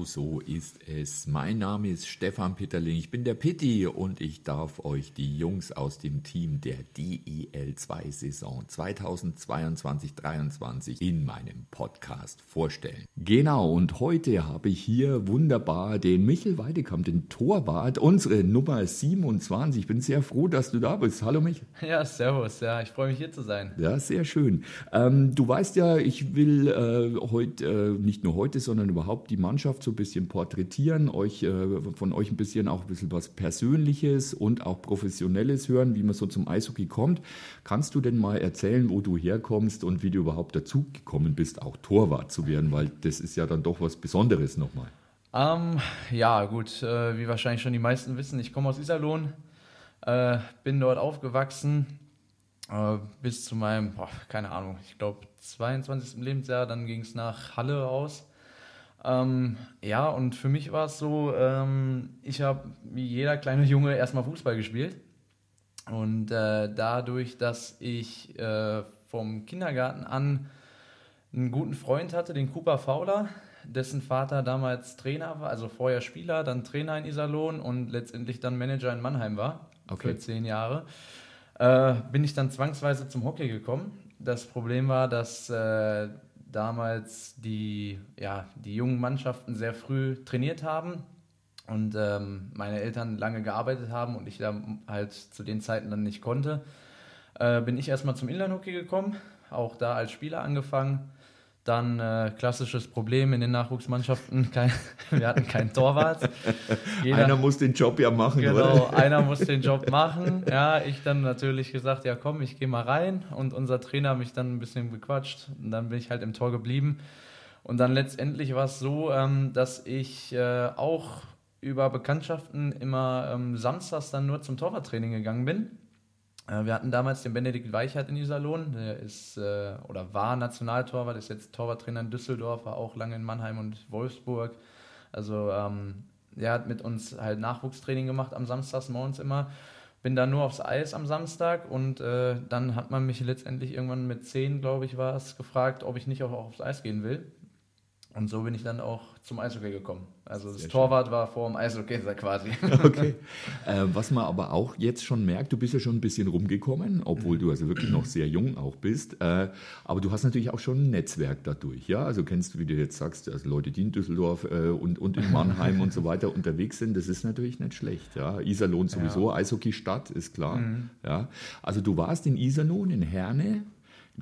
Genau so ist es. Mein Name ist Stefan Pitterling. Ich bin der Pitti und ich darf euch die Jungs aus dem Team der DEL 2 Saison 2022-23 in meinem Podcast vorstellen. Genau, und heute habe ich hier wunderbar den Michel Weidekamp, den Torwart, unsere Nummer 27. Ich bin sehr froh, dass du da bist. Hallo Michel. Ja, servus. Ja, ich freue mich hier zu sein. Ja, sehr schön. Ähm, du weißt ja, ich will äh, heute, äh, nicht nur heute, sondern überhaupt die Mannschaft so ein bisschen porträtieren, euch, äh, von euch ein bisschen auch ein bisschen was Persönliches und auch Professionelles hören, wie man so zum Eishockey kommt. Kannst du denn mal erzählen, wo du herkommst und wie du überhaupt dazu gekommen bist, auch Torwart zu werden? Weil das ist ja dann doch was Besonderes nochmal. Ähm, ja, gut, äh, wie wahrscheinlich schon die meisten wissen, ich komme aus Iserlohn, äh, bin dort aufgewachsen äh, bis zu meinem, boah, keine Ahnung, ich glaube 22. Lebensjahr, dann ging es nach Halle aus. Ähm, ja, und für mich war es so, ähm, ich habe wie jeder kleine Junge erstmal Fußball gespielt. Und äh, dadurch, dass ich äh, vom Kindergarten an einen guten Freund hatte, den Cooper Fowler, dessen Vater damals Trainer war, also vorher Spieler, dann Trainer in Iserlohn und letztendlich dann Manager in Mannheim war, okay. für zehn Jahre, äh, bin ich dann zwangsweise zum Hockey gekommen. Das Problem war, dass äh, damals die, ja, die jungen Mannschaften sehr früh trainiert haben und ähm, meine Eltern lange gearbeitet haben und ich da halt zu den Zeiten dann nicht konnte, äh, bin ich erstmal zum Inlandhockey gekommen, auch da als Spieler angefangen dann äh, klassisches Problem in den Nachwuchsmannschaften, kein, wir hatten keinen Torwart. Jeder, einer muss den Job ja machen, genau, oder? einer muss den Job machen. Ja, ich dann natürlich gesagt, ja komm, ich gehe mal rein und unser Trainer mich dann ein bisschen bequatscht und dann bin ich halt im Tor geblieben. Und dann letztendlich war es so, ähm, dass ich äh, auch über Bekanntschaften immer ähm, samstags dann nur zum Torwarttraining gegangen bin wir hatten damals den Benedikt Weichert in Iserlohn, der ist äh, oder war Nationaltorwart, ist jetzt Torwarttrainer in Düsseldorf, war auch lange in Mannheim und Wolfsburg. Also ähm, der hat mit uns halt Nachwuchstraining gemacht am Samstags morgens immer. Bin dann nur aufs Eis am Samstag und äh, dann hat man mich letztendlich irgendwann mit zehn, glaube ich, war es, gefragt, ob ich nicht auch aufs Eis gehen will. Und so bin ich dann auch zum Eishockey gekommen. Also das Sehr Torwart schön. war vor dem Eishockey quasi. Okay. Äh, was man aber auch jetzt schon merkt, du bist ja schon ein bisschen rumgekommen, obwohl du also wirklich noch sehr jung auch bist. Äh, aber du hast natürlich auch schon ein Netzwerk dadurch. Ja? Also kennst du, wie du jetzt sagst, also Leute, die in Düsseldorf äh, und, und in Mannheim und so weiter unterwegs sind. Das ist natürlich nicht schlecht. Ja? Iserlohn sowieso, ja. Eishockey-Stadt, ist klar. Mhm. Ja? Also du warst in Iserlohn, in Herne,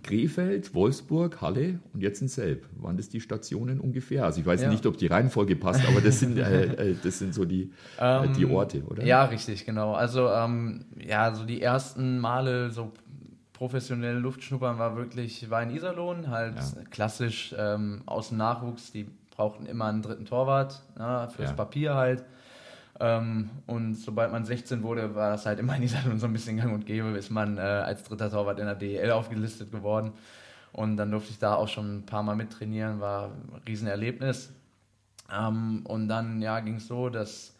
Krefeld, Wolfsburg, Halle und jetzt in Selb. Waren das die Stationen ungefähr? Also ich weiß ja. nicht, ob die Reihenfolge passt, aber das sind, äh, äh, das sind so die, äh, ähm, die Orte, oder? Ja, richtig, genau. Also ähm, ja, so die ersten Male so professionelle Luftschnuppern war wirklich, war in Iserlohn, halt ja. klassisch ähm, aus dem Nachwuchs, die brauchten immer einen dritten Torwart, ne, fürs ja. Papier halt. Ähm, und sobald man 16 wurde, war das halt immer in dieser so ein bisschen gang und gäbe, ist man äh, als dritter Torwart in der DEL aufgelistet geworden. Und dann durfte ich da auch schon ein paar Mal mittrainieren, war ein Riesenerlebnis. Ähm, und dann ja, ging es so, dass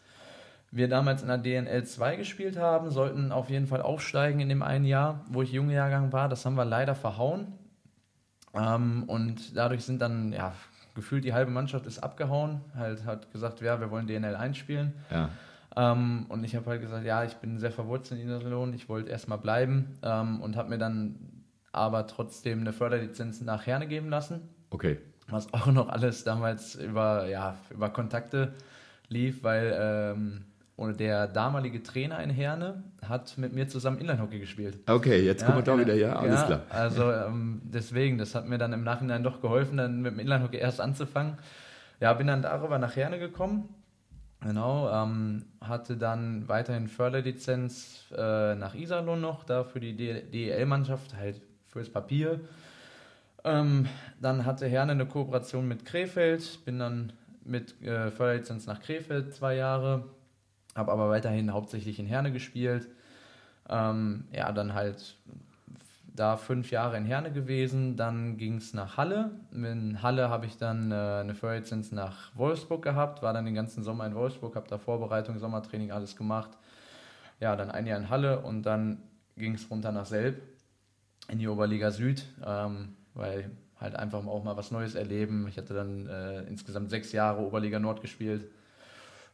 wir damals in der DNL 2 gespielt haben, sollten auf jeden Fall aufsteigen in dem einen Jahr, wo ich Jahrgang war. Das haben wir leider verhauen. Ähm, und dadurch sind dann ja, gefühlt die halbe Mannschaft ist abgehauen, halt hat gesagt, ja, wir wollen DNL einspielen. Ja. Ähm, und ich habe halt gesagt, ja, ich bin sehr verwurzelt in Iserlohn, ich wollte erstmal bleiben ähm, und habe mir dann aber trotzdem eine Förderlizenz nach Herne geben lassen. Okay. Was auch noch alles damals über, ja, über Kontakte lief, weil ähm, und der damalige Trainer in Herne hat mit mir zusammen Inline-Hockey gespielt. Okay, jetzt ja, kommen wir da wieder, ja, alles ja, klar. Also ähm, deswegen, das hat mir dann im Nachhinein doch geholfen, dann mit dem Inline-Hockey erst anzufangen. Ja, bin dann darüber nach Herne gekommen. Genau, ähm, hatte dann weiterhin Förderlizenz äh, nach Iserlohn noch, da für die DEL-Mannschaft, halt fürs Papier. Ähm, dann hatte Herne eine Kooperation mit Krefeld, bin dann mit äh, Förderlizenz nach Krefeld zwei Jahre, habe aber weiterhin hauptsächlich in Herne gespielt. Ähm, ja, dann halt da fünf Jahre in Herne gewesen. Dann ging es nach Halle. In Halle habe ich dann äh, eine Förderlizenz nach Wolfsburg gehabt, war dann den ganzen Sommer in Wolfsburg, habe da Vorbereitung, Sommertraining, alles gemacht. Ja, dann ein Jahr in Halle und dann ging es runter nach Selb. in die Oberliga Süd, ähm, weil halt einfach auch mal was Neues erleben. Ich hatte dann äh, insgesamt sechs Jahre Oberliga Nord gespielt.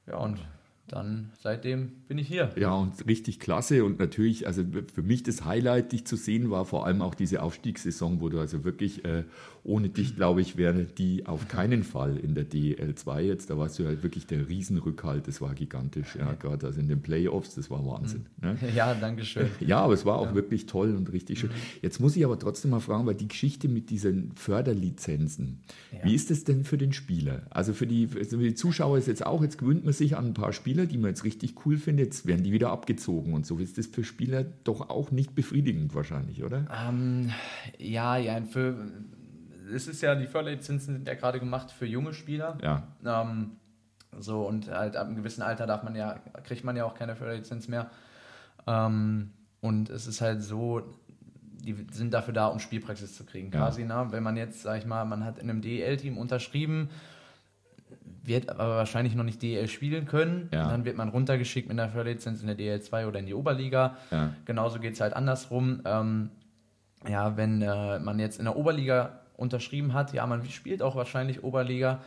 Ja, und dann seitdem bin ich hier. Ja, und richtig klasse. Und natürlich, also für mich das Highlight, dich zu sehen, war vor allem auch diese Aufstiegssaison, wo du also wirklich äh, ohne dich, glaube ich, wäre die auf keinen Fall in der DL2 jetzt. Da warst du halt wirklich der Riesenrückhalt. Das war gigantisch. Ja, gerade also in den Playoffs, das war Wahnsinn. Ne? Ja, danke schön. Ja, aber es war auch ja. wirklich toll und richtig schön. Jetzt muss ich aber trotzdem mal fragen, weil die Geschichte mit diesen Förderlizenzen, ja. wie ist das denn für den Spieler? Also für die, also für die Zuschauer ist jetzt auch, jetzt gewöhnt man sich an ein paar Spieler, die man jetzt richtig cool findet, jetzt werden die wieder abgezogen und so. Ist das für Spieler doch auch nicht befriedigend wahrscheinlich, oder? Ähm, ja, ja, für es ist ja, die Förderlizenzen sind ja gerade gemacht für junge Spieler. Ja. Ähm, so, und halt ab einem gewissen Alter darf man ja, kriegt man ja auch keine Förderlizenz mehr. Ähm, und es ist halt so, die sind dafür da, um Spielpraxis zu kriegen. Quasi, ja. ne? wenn man jetzt, sag ich mal, man hat in einem DEL-Team unterschrieben, wird aber wahrscheinlich noch nicht DEL spielen können. Ja. Dann wird man runtergeschickt mit einer Förderlizenz in der DL2 oder in die Oberliga. Ja. Genauso geht es halt andersrum. Ähm, ja, wenn äh, man jetzt in der Oberliga unterschrieben hat. Ja, man spielt auch wahrscheinlich Oberliga,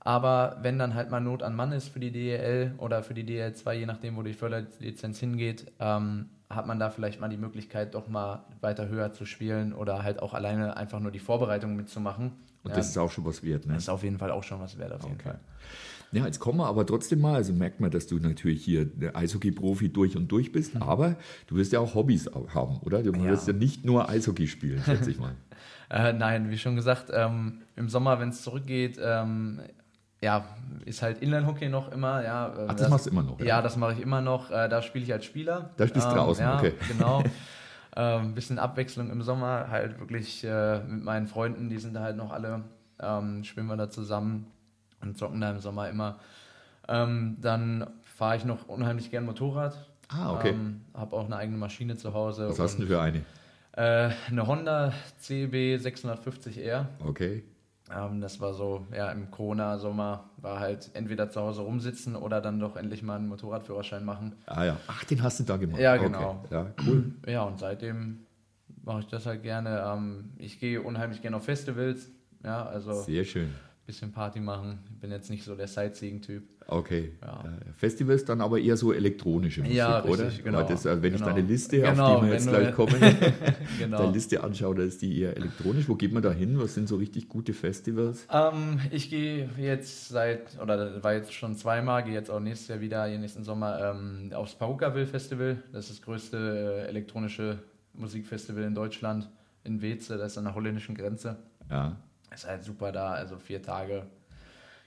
aber wenn dann halt mal Not an Mann ist für die DEL oder für die DL2, je nachdem, wo die Förderlizenz hingeht, ähm, hat man da vielleicht mal die Möglichkeit, doch mal weiter höher zu spielen oder halt auch alleine einfach nur die Vorbereitung mitzumachen. Und das ja, ist auch schon was wert, ne? Das ist auf jeden Fall auch schon was wert, auf jeden okay. Fall. Ja, jetzt kommen wir aber trotzdem mal, also merkt man, dass du natürlich hier Eishockey-Profi durch und durch bist, mhm. aber du wirst ja auch Hobbys haben, oder? Du ja. wirst ja nicht nur Eishockey spielen, schätze ich mal. Äh, nein, wie schon gesagt, ähm, im Sommer, wenn es zurückgeht, ähm, ja, ist halt Inline-Hockey noch immer. Ja, äh, Ach, das, das machst du immer noch? Ja, ja das mache ich immer noch. Äh, da spiele ich als Spieler. Da spielst du ähm, draußen, ja, okay. Genau. Ein ähm, bisschen Abwechslung im Sommer, halt wirklich äh, mit meinen Freunden, die sind da halt noch alle, ähm, spielen wir da zusammen und zocken da im Sommer immer. Ähm, dann fahre ich noch unheimlich gern Motorrad. Ah, okay. Ähm, habe auch eine eigene Maschine zu Hause. Was hast du für eine? Äh, eine Honda CB 650R. Okay. Ähm, das war so, ja, im Corona-Sommer war halt entweder zu Hause rumsitzen oder dann doch endlich mal einen Motorradführerschein machen. Ah ja, ach, den hast du da gemacht. Ja, genau. Okay. Ja, cool. Ja, und seitdem mache ich das halt gerne. Ähm, ich gehe unheimlich gerne auf Festivals. Ja, also. Sehr schön bisschen Party machen. Ich bin jetzt nicht so der Sightseeing-Typ. Okay. Ja. Festivals dann aber eher so elektronische Musik, ja, richtig, oder? Genau. Das, äh, wenn genau. ich deine Liste, genau, auf die wir jetzt gleich kommen, genau. deine Liste anschaue, da ist die eher elektronisch. Wo geht man da hin? Was sind so richtig gute Festivals? Ähm, ich gehe jetzt seit, oder war jetzt schon zweimal, gehe jetzt auch nächstes Jahr wieder, nächsten Sommer, ähm, aufs Parukaville Festival. Das ist das größte äh, elektronische Musikfestival in Deutschland, in Weze, das ist an der holländischen Grenze. Ja. Ist halt super da, also vier Tage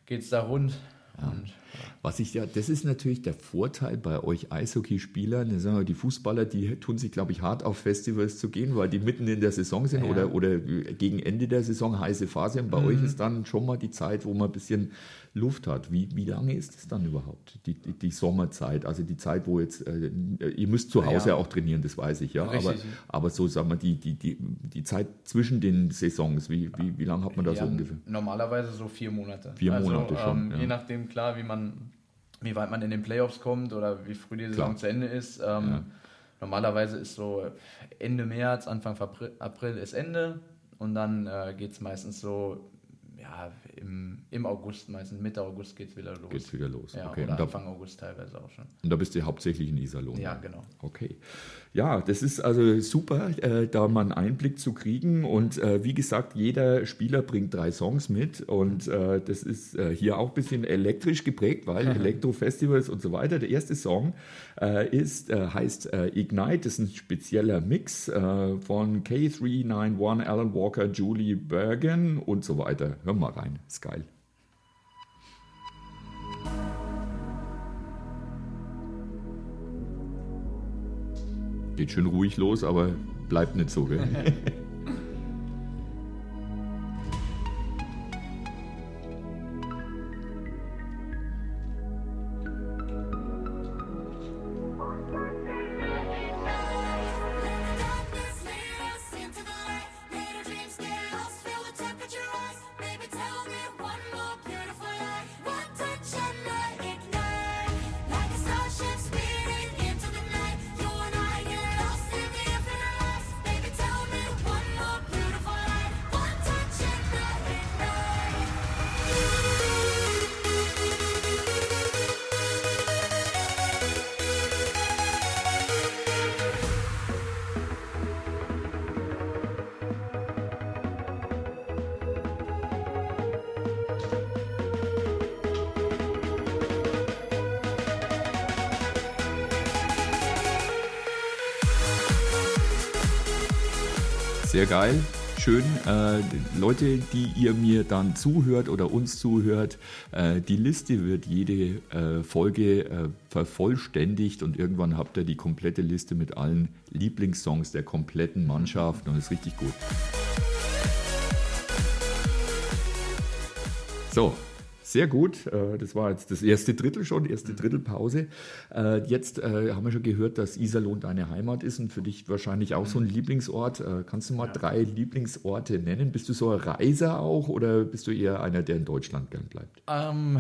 geht es da rund. Ja. Und, Was ich ja, das ist natürlich der Vorteil bei euch Eishockeyspielern. Die Fußballer, die tun sich, glaube ich, hart auf Festivals zu gehen, weil die mitten in der Saison sind ja. oder, oder gegen Ende der Saison heiße Phase. Und bei mhm. euch ist dann schon mal die Zeit, wo man ein bisschen Luft hat. Wie, wie lange ist es dann überhaupt, die, die, die, Sommerzeit? Also die Zeit, wo jetzt, äh, ihr müsst zu Hause ja. auch trainieren, das weiß ich, ja. Aber, aber so, sagen wir, die, die, die, die Zeit zwischen den Saisons, wie, wie, wie lange hat man da ja, so ungefähr? Normalerweise so vier Monate. Vier also, Monate schon. Ähm, ja. Je nachdem, klar, wie man, wie weit man in den Playoffs kommt oder wie früh die Saison klar. zu Ende ist. Ähm, normalerweise ist so Ende März, Anfang April ist Ende. Und dann äh, geht es meistens so ja, im, im August, meistens Mitte August geht es wieder los. Geht es wieder los, ja, okay. Oder und Anfang da, August teilweise auch schon. Und da bist du hauptsächlich in Iserlohn? Ja, genau. Okay. Ja, das ist also super, äh, da mal einen Einblick zu kriegen. Und äh, wie gesagt, jeder Spieler bringt drei Songs mit. Und äh, das ist äh, hier auch ein bisschen elektrisch geprägt, weil Elektro-Festivals und so weiter. Der erste Song äh, ist, äh, heißt Ignite. Das ist ein spezieller Mix von K391, Alan Walker, Julie Bergen und so weiter. Hör mal rein, ist geil. Geht schön ruhig los, aber bleibt nicht so. Gell? Sehr geil, schön. Äh, Leute, die ihr mir dann zuhört oder uns zuhört, äh, die Liste wird jede äh, Folge äh, vervollständigt und irgendwann habt ihr die komplette Liste mit allen Lieblingssongs der kompletten Mannschaft und ist richtig gut. So, sehr gut. Äh, das war jetzt das erste Drittel schon, erste Drittelpause. Äh, jetzt äh, haben wir schon gehört, dass Iserlohn deine Heimat ist und für dich wahrscheinlich auch so ein Lieblingsort. Kannst du mal ja. drei Lieblingsorte nennen? Bist du so ein Reiser auch oder bist du eher einer, der in Deutschland gern bleibt? Ähm,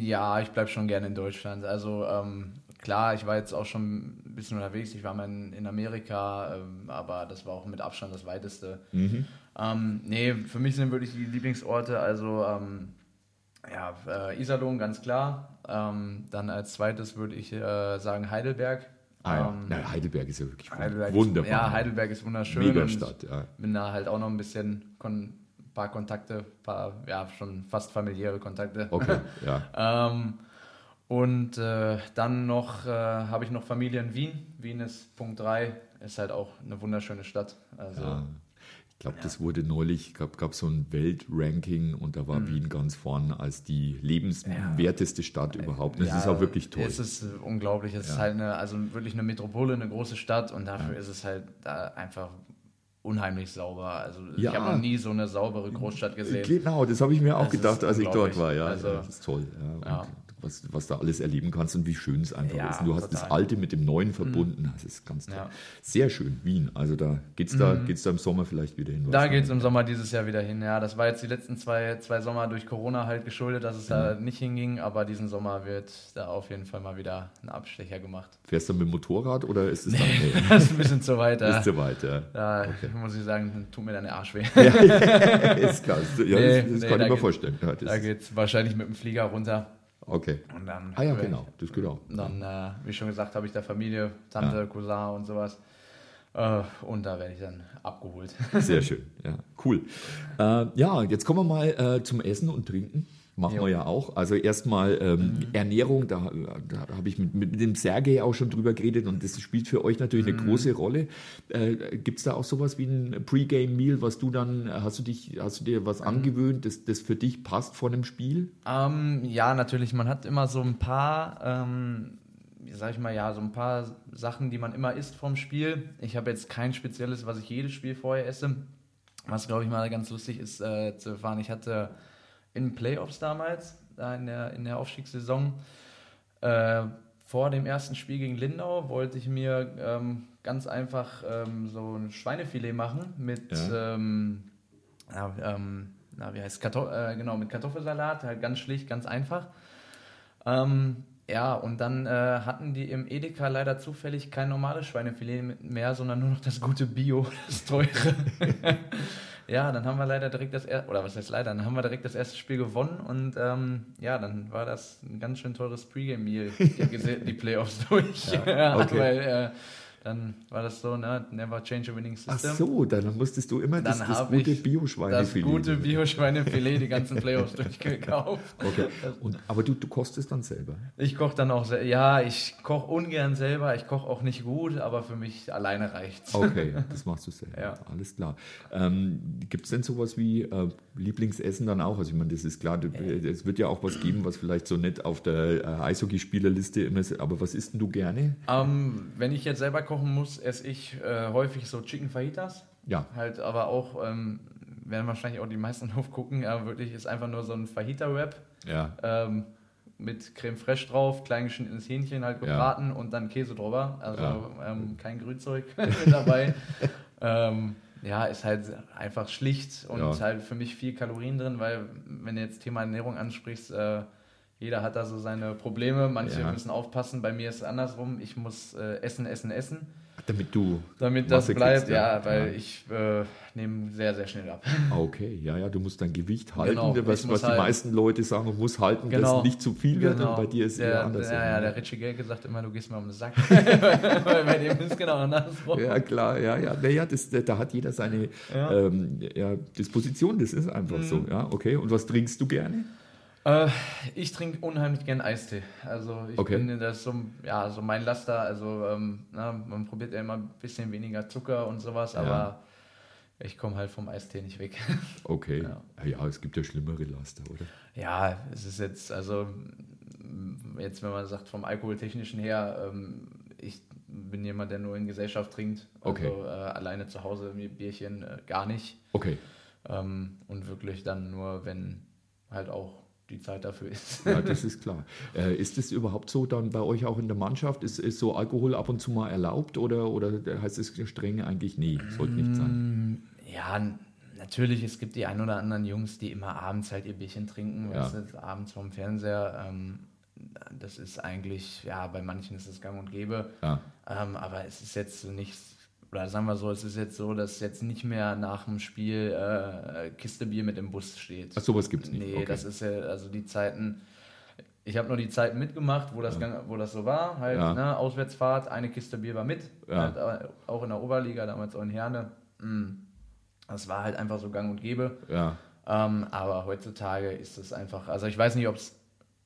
ja, ich bleibe schon gerne in Deutschland. Also ähm, klar, ich war jetzt auch schon ein bisschen unterwegs. Ich war mal in, in Amerika, ähm, aber das war auch mit Abstand das weiteste. Mhm. Ähm, nee, für mich sind wirklich die Lieblingsorte, also ähm, ja, äh, Iserlohn ganz klar. Ähm, dann als zweites würde ich äh, sagen Heidelberg. Ah, ja. ähm, Na, Heidelberg ist ja wirklich Heidelberg wunderbar. Ist, ja, Heidelberg ist wunderschön. Megastadt, ja. Bin da halt auch noch ein bisschen ein paar Kontakte, paar, ja, schon fast familiäre Kontakte. Okay, ja. ähm, und äh, dann noch äh, habe ich noch Familie in Wien. Wien ist Punkt 3, ist halt auch eine wunderschöne Stadt. Also ja glaube, ja. das wurde neulich, gab, gab so ein Weltranking und da war mhm. Wien ganz vorne als die lebenswerteste Stadt überhaupt. Das ja, ist auch wirklich toll. Es ist unglaublich. Es ist halt eine, also wirklich eine Metropole, eine große Stadt und dafür ist es halt da einfach unheimlich sauber. Also ich habe noch nie so eine saubere Großstadt gesehen. Genau, das habe ich mir auch das gedacht, als ich dort war. Ja, also, das ist toll. Ja was, was da alles erleben kannst und wie schön es einfach ja, ist. Und du hast das Alte mit dem Neuen verbunden. Das ist ganz toll. Ja. Sehr schön, Wien. Also da geht es da, mhm. geht's da im Sommer vielleicht wieder hin. Da geht es im Sommer dieses Jahr wieder hin. Ja, das war jetzt die letzten zwei, zwei Sommer durch Corona halt geschuldet, dass es ja. da nicht hinging. Aber diesen Sommer wird da auf jeden Fall mal wieder ein Abstecher gemacht. Fährst du mit dem Motorrad oder ist es nee, dann? Nee. das ist ein bisschen zu weit. Ist zu weit, ja. Da okay. muss ich sagen, tut mir deine Arsch weh. Ja, ist klar. Ja, nee, das, das nee, kann ich mir vorstellen. Ja, da geht es wahrscheinlich mit dem Flieger runter. Okay. Und dann, ah ja, genau, das geht auch. Dann, äh, wie schon gesagt, habe ich da Familie, Tante, ja. Cousin und sowas. Äh, und da werde ich dann abgeholt. Sehr schön, ja, cool. Äh, ja, jetzt kommen wir mal äh, zum Essen und Trinken. Machen jo. wir ja auch. Also erstmal ähm, mhm. Ernährung, da, da habe ich mit, mit, dem Sergei auch schon drüber geredet und das spielt für euch natürlich eine mhm. große Rolle. Äh, Gibt es da auch sowas wie ein Pre-Game-Meal, was du dann, hast du dich, hast du dir was mhm. angewöhnt, das, das für dich passt vor einem Spiel? Ähm, ja, natürlich. Man hat immer so ein paar, ähm, sag ich mal, ja, so ein paar Sachen, die man immer isst vom Spiel. Ich habe jetzt kein spezielles, was ich jedes Spiel vorher esse. Was, glaube ich, mal ganz lustig ist äh, zu erfahren. Ich hatte in Playoffs damals, da in der, in der Aufstiegssaison. Äh, vor dem ersten Spiel gegen Lindau wollte ich mir ähm, ganz einfach ähm, so ein Schweinefilet machen mit, ja. ähm, ja, ähm, na, wie heißt Kartoff äh, genau, mit Kartoffelsalat, halt ganz schlicht, ganz einfach. Ähm, ja, und dann äh, hatten die im Edeka leider zufällig kein normales Schweinefilet mehr, sondern nur noch das gute Bio, das teure. Ja, dann haben wir leider direkt das erste, oder was heißt leider, dann haben wir direkt das erste Spiel gewonnen und ähm, ja, dann war das ein ganz schön teures Pre-Game-Meal, die Playoffs durch. Ja, okay. weil äh, dann war das so, ne, never change a winning system. Ach so, dann musstest du immer das, das gute Bio-Schweinefilet. Das gute Bio-Schweinefilet, die ganzen Playoffs durchgekauft. Okay, Und, aber du, du kochst es dann selber? Ich koche dann auch selber. Ja, ich koche ungern selber, ich koche auch nicht gut, aber für mich alleine reicht's. Okay, das machst du selber. Ja. Alles klar. Ähm, Gibt es denn sowas wie äh, Lieblingsessen dann auch? Also ich meine, das ist klar, es wird ja auch was geben, was vielleicht so nicht auf der äh, Eishockeyspielerliste immer ist, aber was isst denn du gerne? Ähm, wenn ich jetzt selber kochen muss, esse ich äh, häufig so Chicken Fajitas. Ja. Halt, aber auch, ähm, werden wahrscheinlich auch die meisten drauf gucken, ja, wirklich ist einfach nur so ein Fajita-Wrap. Ja. Ähm, mit Creme fraiche drauf, klein geschnittenes Hähnchen halt gebraten ja. und dann Käse drüber. Also ja. ähm, kein Grünzeug dabei. ähm, ja, ist halt einfach schlicht und ja. halt für mich viel Kalorien drin, weil wenn du jetzt Thema Ernährung ansprichst, äh, jeder hat da so seine Probleme. Manche ja. müssen aufpassen. Bei mir ist es andersrum. Ich muss äh, essen, essen, essen. Damit du. Damit das bleibt, kriegst, ja, ja, weil ja. ich äh, nehme sehr, sehr schnell ab. Okay, ja, ja, du musst dein Gewicht halten, genau, was, was halt die meisten Leute sagen, du musst halten, genau. dass nicht zu viel wird genau. und bei dir ist es eher anders. Ja, ja, der Richie Gelke sagt immer, du gehst mir um den Sack. weil bei dem ist genau andersrum. Ja, klar, ja, ja. Naja, das, da hat jeder seine ja. Ähm, Disposition, das ist einfach mhm. so. Ja, okay. Und was trinkst du gerne? Äh, ich trinke unheimlich gern Eistee. Also ich okay. finde das so, ja, so mein Laster. Also ähm, na, man probiert ja immer ein bisschen weniger Zucker und sowas, ja. aber ich komme halt vom Eistee nicht weg. Okay. Ja. ja, es gibt ja schlimmere Laster, oder? Ja, es ist jetzt, also jetzt, wenn man sagt, vom Alkoholtechnischen her, ähm, ich bin jemand, der nur in Gesellschaft trinkt. Okay. Also äh, alleine zu Hause mit Bierchen äh, gar nicht. Okay. Ähm, und wirklich dann nur, wenn halt auch die Zeit dafür ist. Ja, das ist klar. Äh, ist es überhaupt so dann bei euch auch in der Mannschaft? Ist, ist so Alkohol ab und zu mal erlaubt oder, oder heißt es streng eigentlich nie? Sollte nicht sein. Mm, ja, natürlich, es gibt die ein oder anderen Jungs, die immer abends halt ihr Bierchen trinken, ja. weißt du, abends vom Fernseher. Ähm, das ist eigentlich, ja, bei manchen ist es gang und gäbe. Ja. Ähm, aber es ist jetzt nichts, oder sagen wir so, es ist jetzt so, dass jetzt nicht mehr nach dem Spiel äh, Kiste Bier mit im Bus steht. Ach, sowas gibt es nicht. Nee, okay. das ist ja, also die Zeiten. Ich habe nur die Zeiten mitgemacht, wo das, ja. wo das so war. Halt, ja. ne, Auswärtsfahrt, eine Kiste Bier war mit. Ja. Halt, auch in der Oberliga, damals auch in Herne. Mm. Das war halt einfach so gang und gäbe. Ja. Ähm, aber heutzutage ist es einfach, also ich weiß nicht, ob es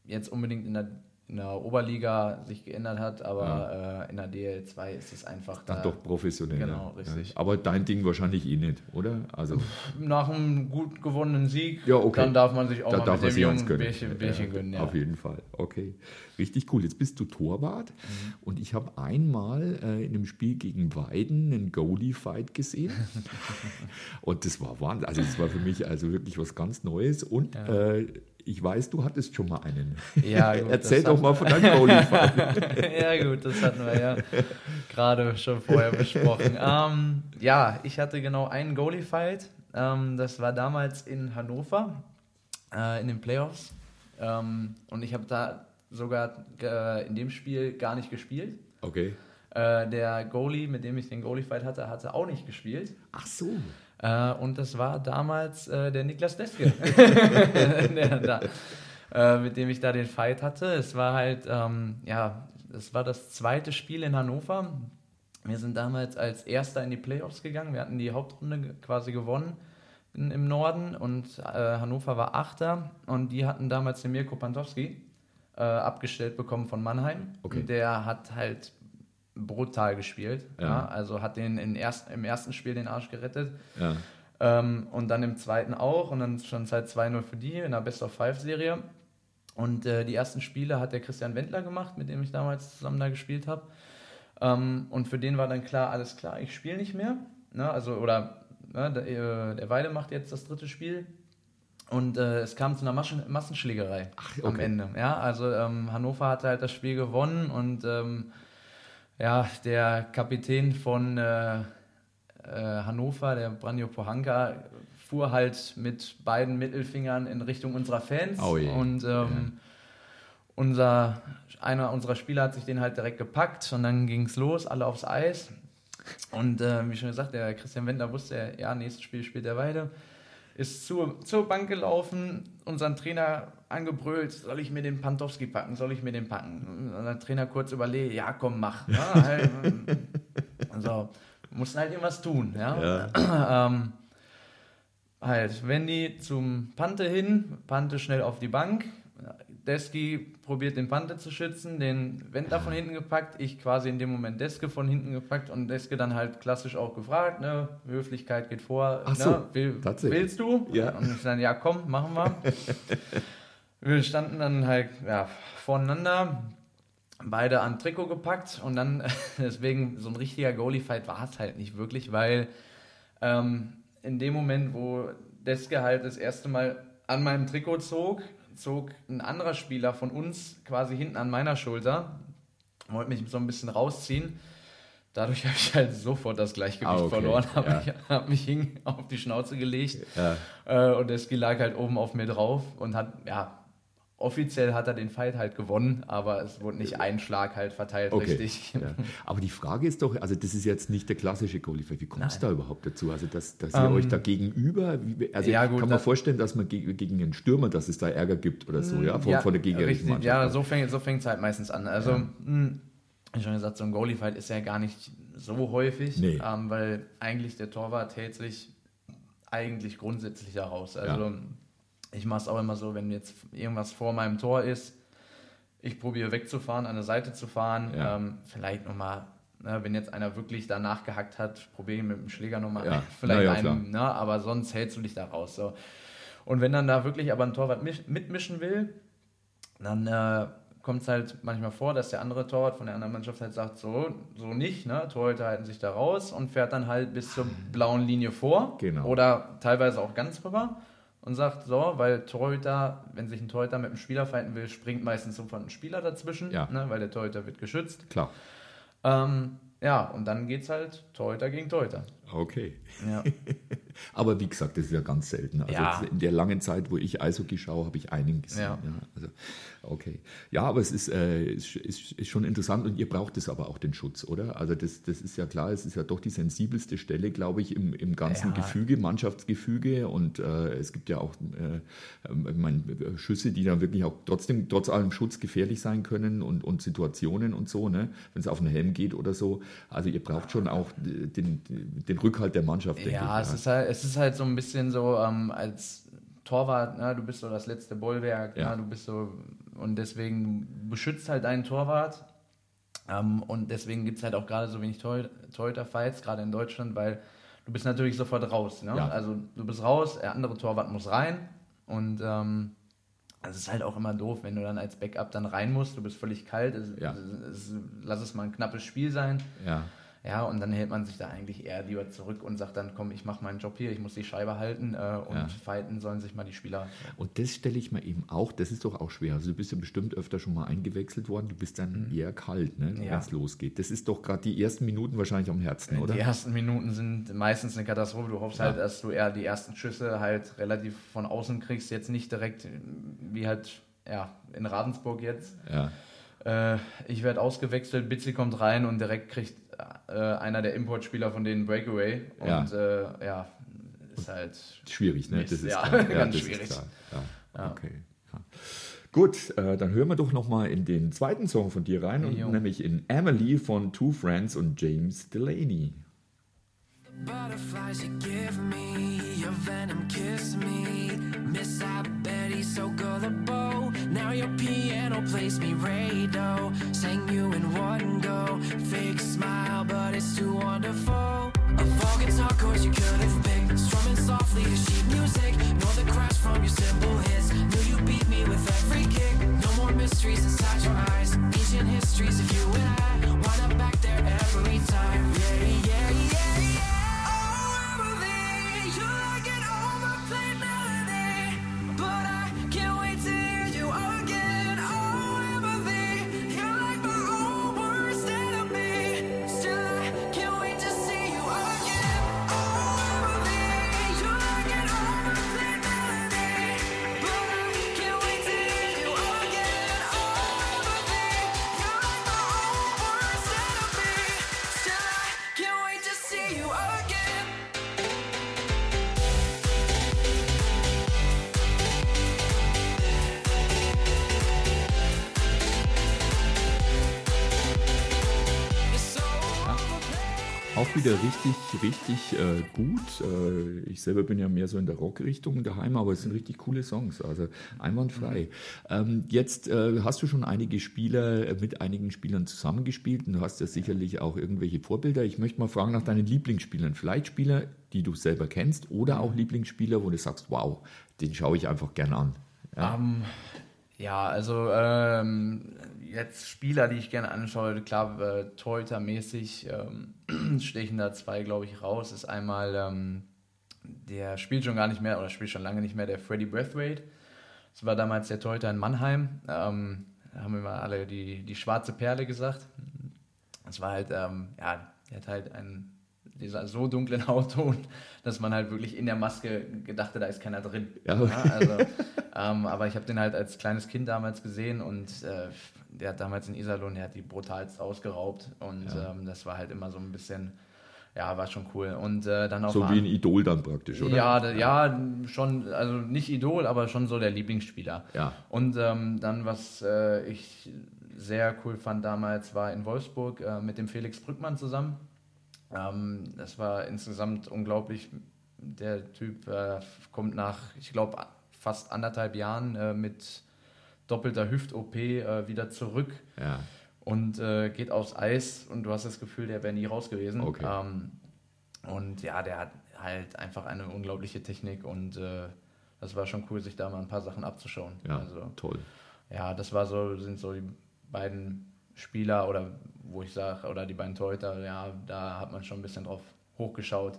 jetzt unbedingt in der in der Oberliga sich geändert hat, aber ja. äh, in der DL2 ist es einfach da. Ach doch professionell. Genau, richtig. Ja. Aber dein Ding wahrscheinlich eh nicht, oder? Also Nach einem gut gewonnenen Sieg, ja, okay. dann darf man sich auch da mal mit dem Jungen Bärchen, Bärchen gönnen. Ja. Auf jeden Fall, okay. Richtig cool. Jetzt bist du Torwart mhm. und ich habe einmal äh, in einem Spiel gegen Weiden einen Goalie-Fight gesehen und das war Wahnsinn. Also das war für mich also wirklich was ganz Neues und äh, ich weiß, du hattest schon mal einen. Ja, gut, Erzähl doch mal von deinem Goalie-Fight. ja, gut, das hatten wir ja gerade schon vorher besprochen. Ähm, ja, ich hatte genau einen Goalie-Fight. Ähm, das war damals in Hannover, äh, in den Playoffs. Ähm, und ich habe da sogar äh, in dem Spiel gar nicht gespielt. Okay. Äh, der Goalie, mit dem ich den Goalie-Fight hatte, hatte auch nicht gespielt. Ach so. Äh, und das war damals äh, der Niklas Deske, der, da, äh, mit dem ich da den Fight hatte. Es war halt, ähm, ja, es war das zweite Spiel in Hannover. Wir sind damals als Erster in die Playoffs gegangen. Wir hatten die Hauptrunde quasi gewonnen in, im Norden und äh, Hannover war Achter und die hatten damals den Mirko Pantowski äh, abgestellt bekommen von Mannheim. Okay. Der hat halt brutal gespielt. Ja. Ja, also hat den in erst, im ersten Spiel den Arsch gerettet. Ja. Ähm, und dann im zweiten auch. Und dann schon seit 2-0 für die in der Best of Five-Serie. Und äh, die ersten Spiele hat der Christian Wendler gemacht, mit dem ich damals zusammen da gespielt habe. Ähm, und für den war dann klar, alles klar, ich spiele nicht mehr. Ne? Also, oder ne, der, äh, der Weide macht jetzt das dritte Spiel. Und äh, es kam zu einer Maschen Massenschlägerei Ach, okay. am Ende. Ja, also ähm, Hannover hatte halt das Spiel gewonnen und ähm, ja, der Kapitän von äh, äh, Hannover, der Branjo Pohanka, fuhr halt mit beiden Mittelfingern in Richtung unserer Fans. Oh und ähm, ja. unser, einer unserer Spieler hat sich den halt direkt gepackt und dann ging es los, alle aufs Eis. Und äh, wie schon gesagt, der Christian Wendler wusste, ja, nächstes Spiel spielt der Weide ist zur, zur Bank gelaufen, unseren Trainer angebrüllt, soll ich mir den Pantowski packen, soll ich mir den packen? Und der Trainer kurz überlegt, ja komm, mach. Ja, halt, also, mussten halt irgendwas tun. Ja? ja. ähm, halt, Wendy zum Pante hin, Pante schnell auf die Bank, Deski probiert den Pante zu schützen, den Wendler von hinten gepackt, ich quasi in dem Moment Deske von hinten gepackt und Deske dann halt klassisch auch gefragt, ne, Höflichkeit geht vor, Ach ne, so, will, willst du? Ja. Und ich dann, ja komm, machen wir. wir standen dann halt ja, voneinander, beide an Trikot gepackt und dann, deswegen so ein richtiger Goalie-Fight war es halt nicht wirklich, weil ähm, in dem Moment, wo Deske halt das erste Mal an meinem Trikot zog, zog ein anderer Spieler von uns quasi hinten an meiner Schulter, wollte mich so ein bisschen rausziehen. Dadurch habe ich halt sofort das Gleichgewicht ah, okay. verloren, habe ja. mich, hab mich auf die Schnauze gelegt ja. äh, und der Ski lag halt oben auf mir drauf und hat, ja, offiziell hat er den Fight halt gewonnen, aber es wurde nicht ein Schlag halt verteilt, okay. richtig. Ja. Aber die Frage ist doch, also das ist jetzt nicht der klassische Goalie-Fight. Wie kommt es da überhaupt dazu? Also, dass, dass ihr Ähm, euch da gegenüber, also ja, gut, kann das- vorstellen, dass man ge- gegen einen Stürmer, dass es da Ärger gibt oder so, ja, von, ja, von der gegnerischen Mannschaft. Ja, so fängt so es halt meistens an. Also, Ja. mh, wie schon gesagt, so ein Goalie-Fight ist ja gar nicht so häufig, Nee. ähm, weil eigentlich der Torwart hält sich eigentlich grundsätzlich heraus. Also, ich mache es auch immer so, wenn jetzt irgendwas vor meinem Tor ist, ich probiere wegzufahren, an der Seite zu fahren, Ja. ähm, vielleicht nochmal Ne, wenn jetzt einer wirklich danach gehackt hat, probiere ich mit dem Schläger nochmal Ja. vielleicht Ja, einen, ne, aber sonst hältst du dich da raus. So. Und wenn dann da wirklich aber ein Torwart misch- mitmischen will, dann äh, kommt es halt manchmal vor, dass der andere Torwart von der anderen Mannschaft halt sagt, so, so nicht, ne? Torhüter halten sich da raus und fährt dann halt bis zur blauen Linie vor. Genau. Oder teilweise auch ganz rüber und sagt so, weil Torhüter, wenn sich ein Torhüter mit einem Spieler fighten will, springt meistens sofort ein Spieler dazwischen, Ja. ne? weil der Torhüter wird geschützt. Klar. Ähm, ja, und dann geht's halt Torhüter gegen Torhüter. Okay. Ja. Aber wie gesagt, das ist ja ganz selten. Also Ja. in der langen Zeit, wo ich Eishockey schaue, habe ich einen gesehen. Ja. Ja. also, okay. Ja, aber es ist, äh, ist, ist, ist schon interessant und ihr braucht es aber auch den Schutz, oder? Also das, das ist ja klar, es ist ja doch die sensibelste Stelle, glaube ich, im, im ganzen. Gefüge, Mannschaftsgefüge und äh, es gibt ja auch äh, ähm, meine, Schüsse, die dann wirklich auch trotzdem, trotz allem Schutz gefährlich sein können und, und Situationen und so, ne? wenn es auf den Helm geht oder so. Also ihr braucht schon auch den, den Rückhalt der Mannschaft, denke Ja, ich. es ist, halt, es ist halt so ein bisschen so, ähm, als Torwart, ne, du bist so das letzte Bollwerk, Ja. ne, du bist so, und deswegen beschützt halt deinen Torwart. Ähm, und deswegen gibt es halt auch gerade so wenig Tor- Torhüter-Fights, gerade in Deutschland, weil du bist natürlich sofort raus. Ne? Ja. Also du bist raus, der andere Torwart muss rein. Und ähm, es ist halt auch immer doof, wenn du dann als Backup dann rein musst, du bist völlig kalt, es, Ja. es, es, lass es mal ein knappes Spiel sein. ja. Ja, und dann hält man sich da eigentlich eher lieber zurück und sagt dann, komm, ich mache meinen Job hier, ich muss die Scheibe halten äh, und Ja. fighten sollen sich mal die Spieler. Und das stelle ich mir eben auch, das ist doch auch schwer. Also du bist ja bestimmt öfter schon mal eingewechselt worden, du bist dann eher kalt, ne, Mhm. Ja. wenn es losgeht. Das ist doch gerade die ersten Minuten wahrscheinlich am Herzen, oder? Die ersten Minuten sind meistens eine Katastrophe. Du hoffst Ja. halt, dass du eher die ersten Schüsse halt relativ von außen kriegst, jetzt nicht direkt wie halt ja, in Ravensburg jetzt. Ja. Äh, ich werde ausgewechselt, Bitzi kommt rein und direkt kriegt äh, einer der Importspieler von denen Breakaway. Ja. Und äh, ja, ist halt Schwierig, ne? Mist, Das ist ja, klar. ganz das schwierig. Ja. Ja. Okay. Ja. Gut, äh, dann hören wir doch noch mal in den zweiten Song von dir rein, und nämlich in Emily von Two Friends und James Delaney. Butterflies you give me, your venom kiss me. Miss I Betty, so gullible. Now your piano plays me radio. Sang you in one go. Fake smile, but it's too wonderful. Of all guitar chords you could have picked, strumming softly to sheet music. Know the crash from your cymbal hits. Knew you beat me with every kick. No more mysteries inside your eyes. Ancient histories of you and I. Wind up back there every time. Yeah, yeah, yeah, wieder richtig, richtig äh, gut. Äh, ich selber bin ja mehr so in der Rockrichtung daheim, aber es sind richtig coole Songs, also einwandfrei. Ähm, jetzt äh, hast du schon einige Spieler äh, mit einigen Spielern zusammengespielt und du hast ja sicherlich auch irgendwelche Vorbilder. Ich möchte mal fragen nach deinen Lieblingsspielern. Vielleicht Spieler, die du selber kennst oder auch Lieblingsspieler, wo du sagst, wow, den schaue ich einfach gern an. Ja. Ähm, ja, also ähm, jetzt Spieler, die ich gerne anschaue, klar, äh, Torhüter-mäßig ähm, stechen da zwei, glaube ich, raus. Ist einmal, ähm, der spielt schon gar nicht mehr oder spielt schon lange nicht mehr, der Freddie Brathwaite. Das war damals der Torhüter in Mannheim. Ähm, da haben wir mal alle die, die schwarze Perle gesagt. Das war halt, ähm, ja, der hat halt einen dieser so dunklen Hautton, dass man halt wirklich in der Maske gedacht hat, da ist keiner drin. Ja. also, ähm, aber ich habe den halt als kleines Kind damals gesehen und äh, der hat damals in Iserlohn, der hat die brutalst ausgeraubt und Ja. ähm, das war halt immer so ein bisschen, ja, war schon cool. Und äh, dann auch So wie ein Idol dann praktisch, oder? ja, da, ja, schon, also nicht Idol, aber schon so der Lieblingsspieler. Ja. Und ähm, dann, was äh, ich sehr cool fand damals, war in Wolfsburg äh, mit dem Felix Brückmann zusammen. Ähm, das war insgesamt unglaublich. Der Typ äh, kommt nach, ich glaube, fast anderthalb Jahren äh, mit doppelter Hüft-OP äh, wieder zurück Ja. und äh, geht aufs Eis und du hast das Gefühl, der wäre nie raus gewesen. Okay. Ähm, und ja, der hat halt einfach eine unglaubliche Technik und äh, das war schon cool, sich da mal ein paar Sachen abzuschauen. Ja, Also, toll. ja, das war so, sind so die beiden Spieler oder wo ich sage, oder die beiden Torhüter, ja, da hat man schon ein bisschen drauf hochgeschaut.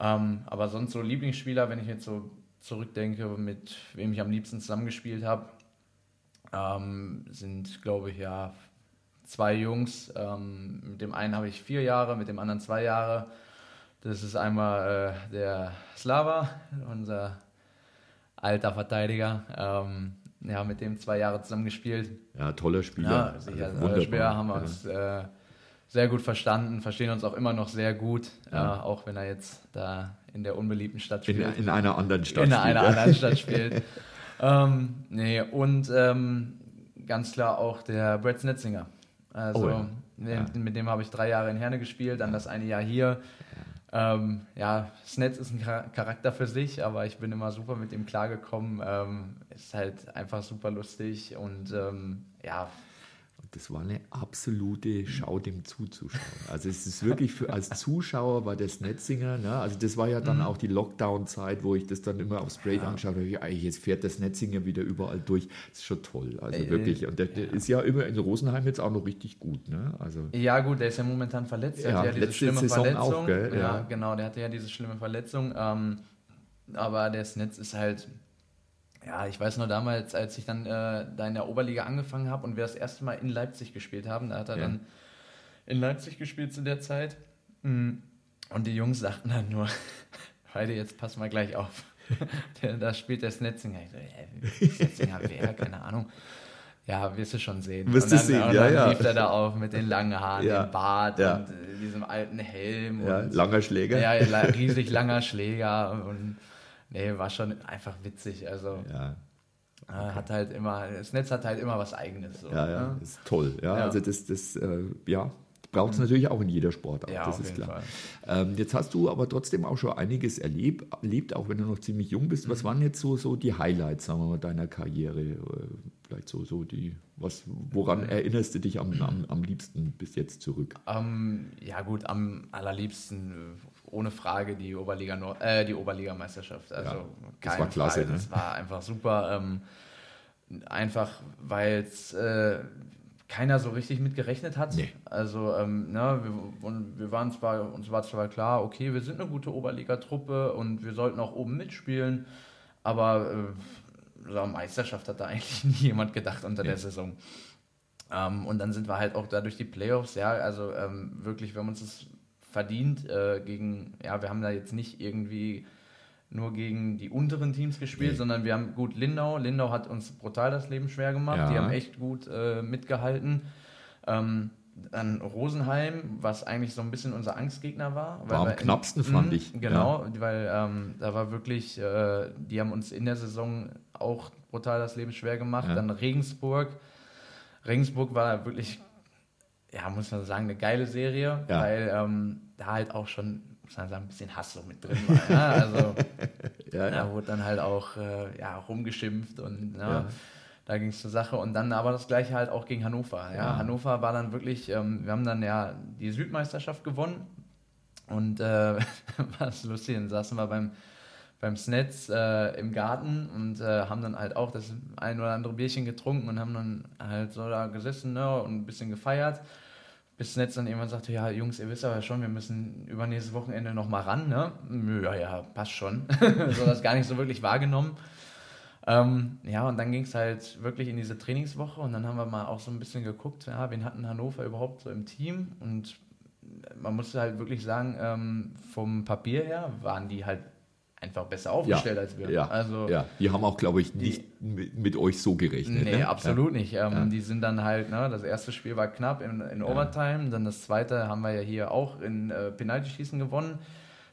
Ähm, aber sonst so Lieblingsspieler, wenn ich jetzt so zurückdenke, mit wem ich am liebsten zusammengespielt habe, ähm, sind, glaube ich, ja, zwei Jungs. Ähm, mit dem einen habe ich vier Jahre, mit dem anderen zwei Jahre. Das ist einmal äh, der Slava, unser alter Verteidiger. Ähm, ja, mit dem zwei Jahre zusammengespielt. Ja, toller Spieler. Ja, sicher. Also Also. Speer haben wir Ja. uns äh, sehr gut verstanden, verstehen uns auch immer noch sehr gut, Ja. äh, auch wenn er jetzt da in der unbeliebten Stadt In, spielt. in einer anderen Stadt. in spielt einer er. anderen Stadt spielt. ähm, nee, und ähm, ganz klar auch der Brad Snetzinger. Also Oh ja. mit, Ja. mit dem habe ich drei Jahre in Herne gespielt, dann das eine Jahr hier. Ähm, ja, Snetz ist ein Char- Charakter für sich, aber ich bin immer super mit ihm klargekommen. Ähm, ist halt einfach super lustig und ähm, ja, Das war eine absolute Schau dem zuzuschauen. Also es ist wirklich für als Zuschauer war das Netzinger, ne? also das war ja dann auch die Lockdown-Zeit, wo ich das dann immer aufs Straight anschaue, ich, ey, jetzt fährt das Netzinger wieder überall durch. Das ist schon toll, also Äh, wirklich. Und der, der ist ja immer in Rosenheim jetzt auch noch richtig gut. Ne? Also Ja, gut, der ist ja momentan verletzt. Der Ja, hatte ja diese schlimme Saison Verletzung. auch, gell? Ja, Ja. genau, der hatte ja diese schlimme Verletzung. Ähm, aber der Snetz ist halt, ja, ich weiß nur damals, als ich dann äh, da in der Oberliga angefangen habe und wir das erste Mal in Leipzig gespielt haben, da hat er Ja. dann in Leipzig gespielt zu der Zeit. Mm, Und die Jungs sagten dann nur, Heide, jetzt pass mal gleich auf. Da spielt der Snetzinger. Ich so, hä, Snetzinger, wer? Keine Ahnung. Ja, wirst du schon sehen. Wirst du sehen, und ja, dann ja. lief er da auf mit den langen Haaren, Ja, dem Bart ja. und äh, diesem alten Helm. ja, und, langer Schläger. ja, riesig langer Schläger. Und nee, war schon einfach witzig. Also ja. äh, hat halt immer, das Netz hat halt immer was Eigenes. So, Ja, ja, ne? ist toll. Ja, Ja. also das, das äh, ja, braucht es natürlich auch in jeder Sportart. Ja, das ist klar. Ähm, jetzt hast du aber trotzdem auch schon einiges erlebt, erlebt, auch wenn du noch ziemlich jung bist. Mhm. Was waren jetzt so, so die Highlights, sagen wir mal, deiner Karriere? Äh, Vielleicht so, so die, was, woran erinnerst du dich am, am, am liebsten bis jetzt zurück? Ähm, ja gut, am allerliebsten äh, ohne Frage die Oberliga Nord, äh, die Oberligameisterschaft. Also Ja, das war klasse, Frage, ne? das war einfach super. Ähm, einfach weil es äh, keiner so richtig mit gerechnet hat. Nee. Also ähm, ne, wir, und wir waren zwar, uns war zwar klar, okay, wir sind eine gute Oberligatruppe und wir sollten auch oben mitspielen, aber äh, so Meisterschaft hat da eigentlich nie jemand gedacht unter Nee. der Saison. Ähm, und dann sind wir halt auch da durch die Playoffs, ja, also ähm, wirklich, wir haben uns das verdient äh, gegen, ja, wir haben da jetzt nicht irgendwie nur gegen die unteren Teams gespielt, Nee. sondern wir haben gut Lindau. Lindau hat uns brutal das Leben schwer gemacht. Ja. Die haben echt gut äh, mitgehalten. Ähm, dann Rosenheim, was eigentlich so ein bisschen unser Angstgegner war. War am wir in- knappsten, fand Mhm, ich. Genau, weil ähm, da war wirklich, äh, die haben uns in der Saison auch brutal das Leben schwer gemacht. Ja. Dann Regensburg. Regensburg war wirklich, ja, muss man sagen, eine geile Serie, Ja. weil ähm, da halt auch schon, muss man sagen, ein bisschen Hass so mit drin war. Ja? Also Ja, da wurde dann halt auch äh, ja, rumgeschimpft und Ja. da ging es zur Sache. Und dann aber das gleiche halt auch gegen Hannover. Ja? Hannover war dann wirklich, ähm, wir haben dann ja die Südmeisterschaft gewonnen und äh, war das lustig, dann saßen wir beim, beim Snetz äh, im Garten und äh, haben dann halt auch das ein oder andere Bierchen getrunken und haben dann halt so da gesessen ne, und ein bisschen gefeiert. Bis Netz dann irgendwann sagte, ja, Jungs, ihr wisst aber schon, wir müssen übernächstes Wochenende noch mal ran, ne? Ja, ja, passt schon. so das gar nicht so wirklich wahrgenommen. Ähm, ja, und dann ging es halt wirklich in diese Trainingswoche und dann haben wir mal auch so ein bisschen geguckt, ja, wen hatten Hannover überhaupt so im Team und man muss halt wirklich sagen, ähm, vom Papier her waren die halt einfach besser aufgestellt als wir. Ja, Also, ja, die haben auch, glaube ich, nicht mit, mit euch so gerechnet. Nee, ne? absolut nicht. Ähm, Ja. Die sind dann halt, ne, das erste Spiel war knapp in, in Overtime, dann das zweite haben wir ja hier auch in äh, Penaltyschießen gewonnen.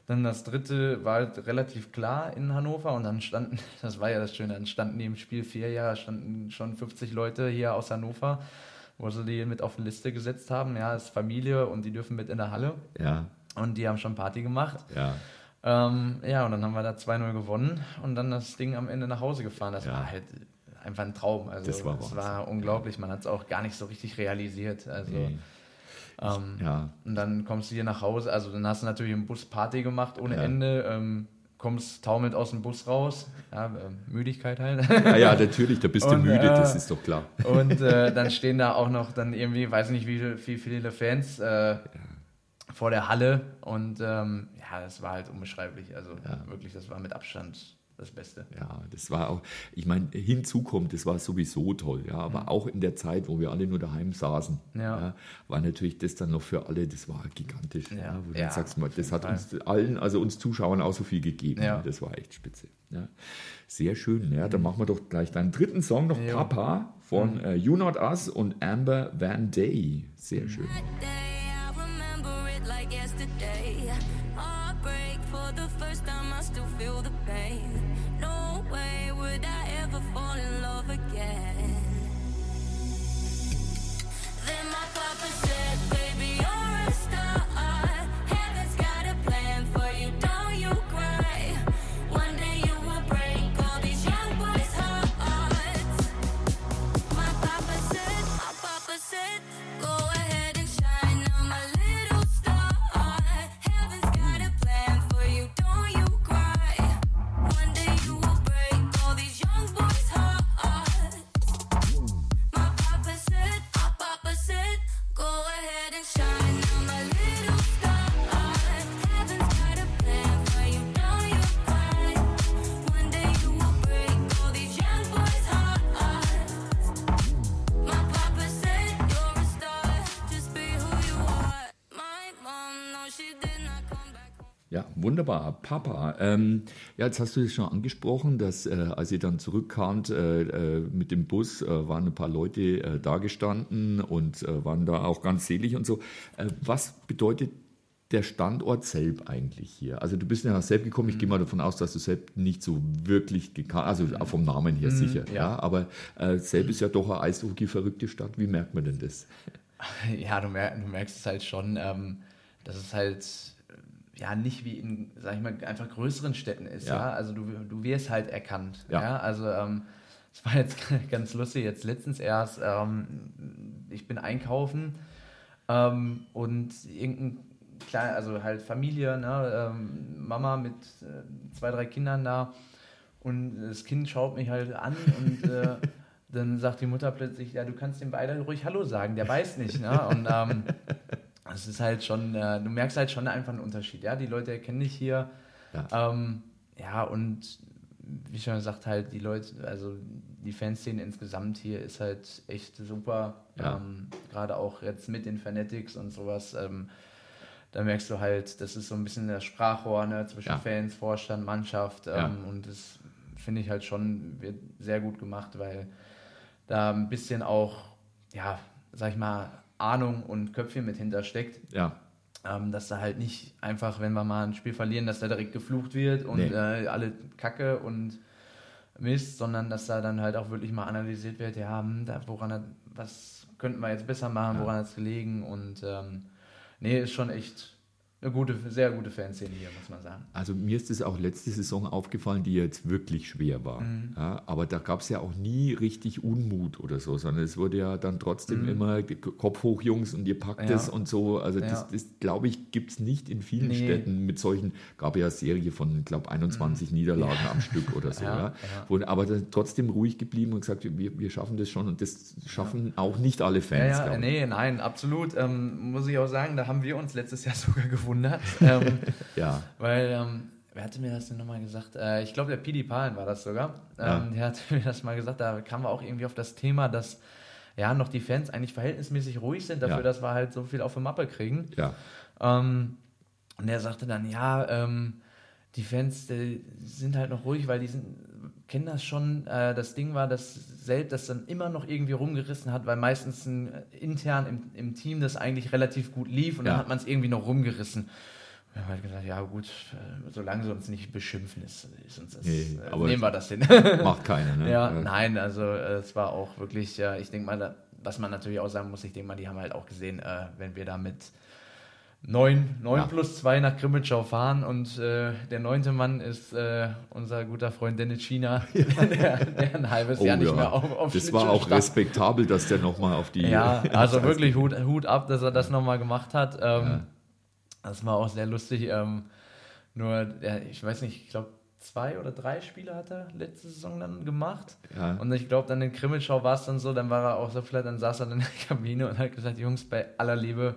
Dann das dritte war halt relativ klar in Hannover und dann standen, das war ja das Schöne, dann standen die im Spiel vier Jahre, standen schon 50 Leute hier aus Hannover, wo sie die mit auf die Liste gesetzt haben. Ja, ist Familie und die dürfen mit in der Halle Ja, und die haben schon Party gemacht. ja, Ähm, ja, und dann haben wir da 2-0 gewonnen und dann das Ding am Ende nach Hause gefahren. Das Ja. war halt einfach ein Traum. Also Das war es Wahnsinn. war unglaublich. Man hat es auch gar nicht so richtig realisiert. Also Nee. ähm, Ja, und dann kommst du hier nach Hause, also dann hast du natürlich im Bus Party gemacht ohne Ja. Ende, ähm, kommst taumelnd aus dem Bus raus, ja, ähm, Müdigkeit halt. ja, ja, natürlich, da bist du Und, müde, äh, das ist doch klar. Und äh, dann stehen da auch noch dann irgendwie, weiß nicht wie, wie viele Fans äh, vor der Halle und ähm, ja, das war halt unbeschreiblich. Also Ja. wirklich, das war mit Abstand das Beste. Ja, das war auch, ich meine, hinzu kommt, das war sowieso toll, ja, aber auch in der Zeit, wo wir alle nur daheim saßen, Mhm. Ja. war natürlich das dann noch für alle, das war gigantisch. Ja, Ja. wo du Ja, sagst, mal, das hat Fall. uns allen, also uns Zuschauern auch so viel gegeben. Ja. Ja. Das war echt spitze. Ja. Sehr schön, ja, dann machen wir doch gleich deinen dritten Song noch, Mhm. Jo. Papa von Mhm. äh, You Not Us und Amber Van Day. Sehr schön. Day, I remember it like yesterday. Wunderbar. Papa, ähm, ja, jetzt hast du es schon angesprochen, dass äh, als ihr dann zurückkamt äh, äh, mit dem Bus, äh, waren ein paar Leute äh, da gestanden und äh, waren da auch ganz selig und so. Was bedeutet der Standort Selb eigentlich hier? Also du bist ja nach Selb gekommen, ich gehe mal davon aus, dass du Selb nicht so wirklich gekannt, also auch vom Namen her sicher, ja. ja. aber äh, Selb ist ja doch eine Eishockey-verrückte Stadt, wie merkt man denn das? Ja, du, mer du merkst es halt schon, ähm, dass es halt ja nicht wie in, sag ich mal, einfach größeren Städten ist. Ja. Ja, also du, du wirst halt erkannt. Ja. Ja, also ähm, es war jetzt ganz lustig, jetzt letztens erst, ähm, ich bin einkaufen ähm, und irgendein kleiner, also halt Familie, ne, ähm, Mama mit äh, zwei, drei Kindern da und das Kind schaut mich halt an und äh, dann sagt die Mutter plötzlich, ja, du kannst dem beide ruhig Hallo sagen, der weiß nicht. Ne? Und ähm, es ist halt schon, äh, du merkst halt schon einfach einen Unterschied. Ja, die Leute erkennen dich hier. Ja. Ähm, ja, und wie schon gesagt, halt die Leute, also die Fanszene insgesamt hier ist halt echt super. Ja. Ähm, Gerade auch jetzt mit den Fanatics und sowas. Ähm, da merkst du halt, das ist so ein bisschen das Sprachrohr ne, zwischen Ja. Fans, Vorstand, Mannschaft. Ähm, Ja. Und das finde ich halt schon wird sehr gut gemacht, weil da ein bisschen auch, ja, sag ich mal, Ahnung und Köpfchen mit hintersteckt. Ja, Ähm, dass da halt nicht einfach, wenn wir mal ein Spiel verlieren, dass da direkt geflucht wird und Nee. äh, alle Kacke und Mist, sondern dass da dann halt auch wirklich mal analysiert wird, ja, hm, da, woran hat, was könnten wir jetzt besser machen, Ja. woran hat es gelegen und ähm, nee, ist schon echt eine gute, sehr gute Fanszene hier, muss man sagen. Also mir ist es auch letzte Saison aufgefallen, die jetzt wirklich schwer war. Mhm. Ja, aber da gab es ja auch nie richtig Unmut oder so, sondern es wurde ja dann trotzdem immer die Kopf hoch, Jungs, und ihr packt Mhm. Ja. es und so. Also das, Ja. das glaube ich, gibt es nicht in vielen Nee. Städten mit solchen, gab ja Serie von, ich glaube, 21 Niederlagen am Stück oder so. Mhm. Ja. Wo, aber trotzdem ruhig geblieben und gesagt, wir, wir schaffen das schon und das schaffen auch nicht alle Fans. Ja, nee, nein, absolut. Ähm, muss ich auch sagen, da haben wir uns letztes Jahr sogar gewundert. ähm, ja, Weil, ähm, wer hatte mir das denn nochmal gesagt? Äh, ich glaube, der Pidi Pahlen war das sogar. Ähm, Ja. Der hat mir das mal gesagt, da kamen wir auch irgendwie auf das Thema, dass ja noch die Fans eigentlich verhältnismäßig ruhig sind, dafür, Ja. dass wir halt so viel auf die Mappe kriegen. ja, Ähm, und er sagte dann, ja, ähm, die Fans die sind halt noch ruhig, weil die sind, kennen das schon. Äh, das Ding war, dass selbst das dann immer noch irgendwie rumgerissen hat, weil meistens ein, äh, intern im, im Team das eigentlich relativ gut lief und Ja. dann hat man es irgendwie noch rumgerissen. Wir haben halt gesagt, ja gut, äh, solange sie uns nicht beschimpfen, ist, ist uns das, Nee, äh, nehmen wir das hin. macht keiner. Ne? Ja, nein, also äh, es war auch wirklich, ja, ich denke mal, da, was man natürlich auch sagen muss, ich denke mal, die haben halt auch gesehen, äh, wenn wir da mit neun, neun Ja. plus zwei nach Grimmitschau fahren und äh, der neunte Mann ist äh, unser guter Freund Dennis China, der, der ein halbes Jahr nicht mehr auf, auf das war auch stand. respektabel, dass der nochmal auf die. Ja, also wirklich Hut, Hut ab, dass er das nochmal gemacht hat. Ähm, Ja. Das war auch sehr lustig. Ähm, nur, ja, ich weiß nicht, ich glaube, zwei oder drei Spiele hat er letzte Saison dann gemacht. Ja. Und ich glaube, dann in Krimmelschau war es dann so, dann war er auch so vielleicht, dann saß er in der Kabine und hat gesagt, Jungs, bei aller Liebe,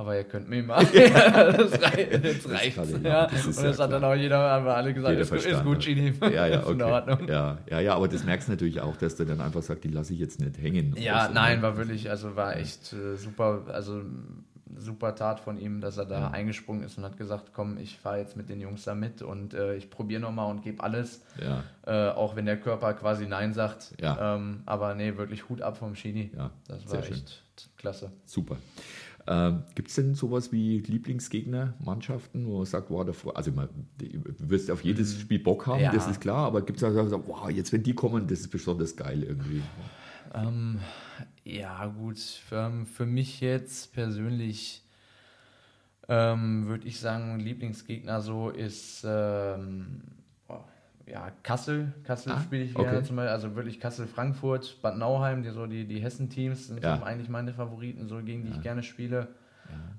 aber ihr könnt mir mal. das reicht, ich Ja. auch, das und ja das hat klar. dann auch jeder, haben wir alle gesagt, ist, gut- ist gut, Gini. Ja, ja, ist in okay. Ordnung. Ja, ja, ja, aber das merkst du natürlich auch, dass der dann einfach sagt, die lasse ich jetzt nicht hängen. Ja, so, nein, ne? war wirklich, also war echt äh, super, also super Tat von ihm, dass er da Ja. eingesprungen ist und hat gesagt, komm, ich fahre jetzt mit den Jungs da mit und äh, ich probiere nochmal und gebe alles, Ja, äh, auch wenn der Körper quasi Nein sagt. Ja. Ähm, aber nee, wirklich Hut ab vom Schieni. ja, Das sehr war schön. echt klasse. Super. Ähm, Gibt es denn sowas wie Lieblingsgegner, Mannschaften, wo man sagt, wow, davor, also man, du wirst auf jedes Spiel Bock haben, Mhm. Ja. das ist klar, aber gibt es auch so, wow, jetzt wenn die kommen, das ist besonders geil irgendwie. Ähm, ja, gut, für, für mich jetzt persönlich ähm, würde ich sagen, Lieblingsgegner so ist ähm, ja, Kassel. Kassel Ah, spiele ich okay. gerne zum Beispiel, also wirklich Kassel-Frankfurt, Bad Nauheim, die, so die, die Hessen-Teams sind Ja. eigentlich meine Favoriten, so gegen die ich gerne spiele.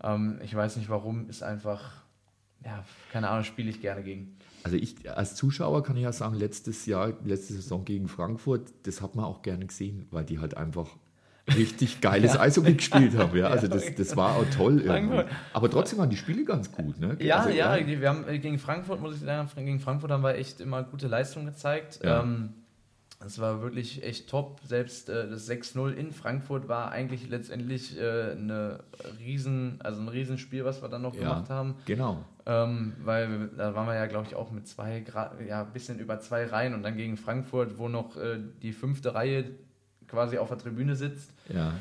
Ähm, ich weiß nicht warum, ist einfach, ja, keine Ahnung, spiele ich gerne gegen. Also ich als Zuschauer kann ich ja sagen, letztes Jahr, letzte Saison gegen Frankfurt, das hat man auch gerne gesehen, weil die halt einfach richtig geiles Eishockey gespielt haben. Ja, also das, das war auch toll irgendwie. Aber trotzdem waren die Spiele ganz gut. Ne? Ja, also, ja, die- wir haben äh, gegen Frankfurt, muss ich sagen, gegen Frankfurt haben wir echt immer gute Leistung gezeigt. Ja. Ähm, es war wirklich echt top. Selbst äh, das 6-0 in Frankfurt war eigentlich letztendlich äh, eine riesen, also ein Riesenspiel, was wir dann noch ja, gemacht haben. Genau. Ähm, weil wir- da waren wir ja, glaube ich, auch mit zwei Grad, ja, ein bisschen über zwei Reihen und dann gegen Frankfurt, wo noch äh, die fünfte Reihe quasi auf der Tribüne sitzt. Ja.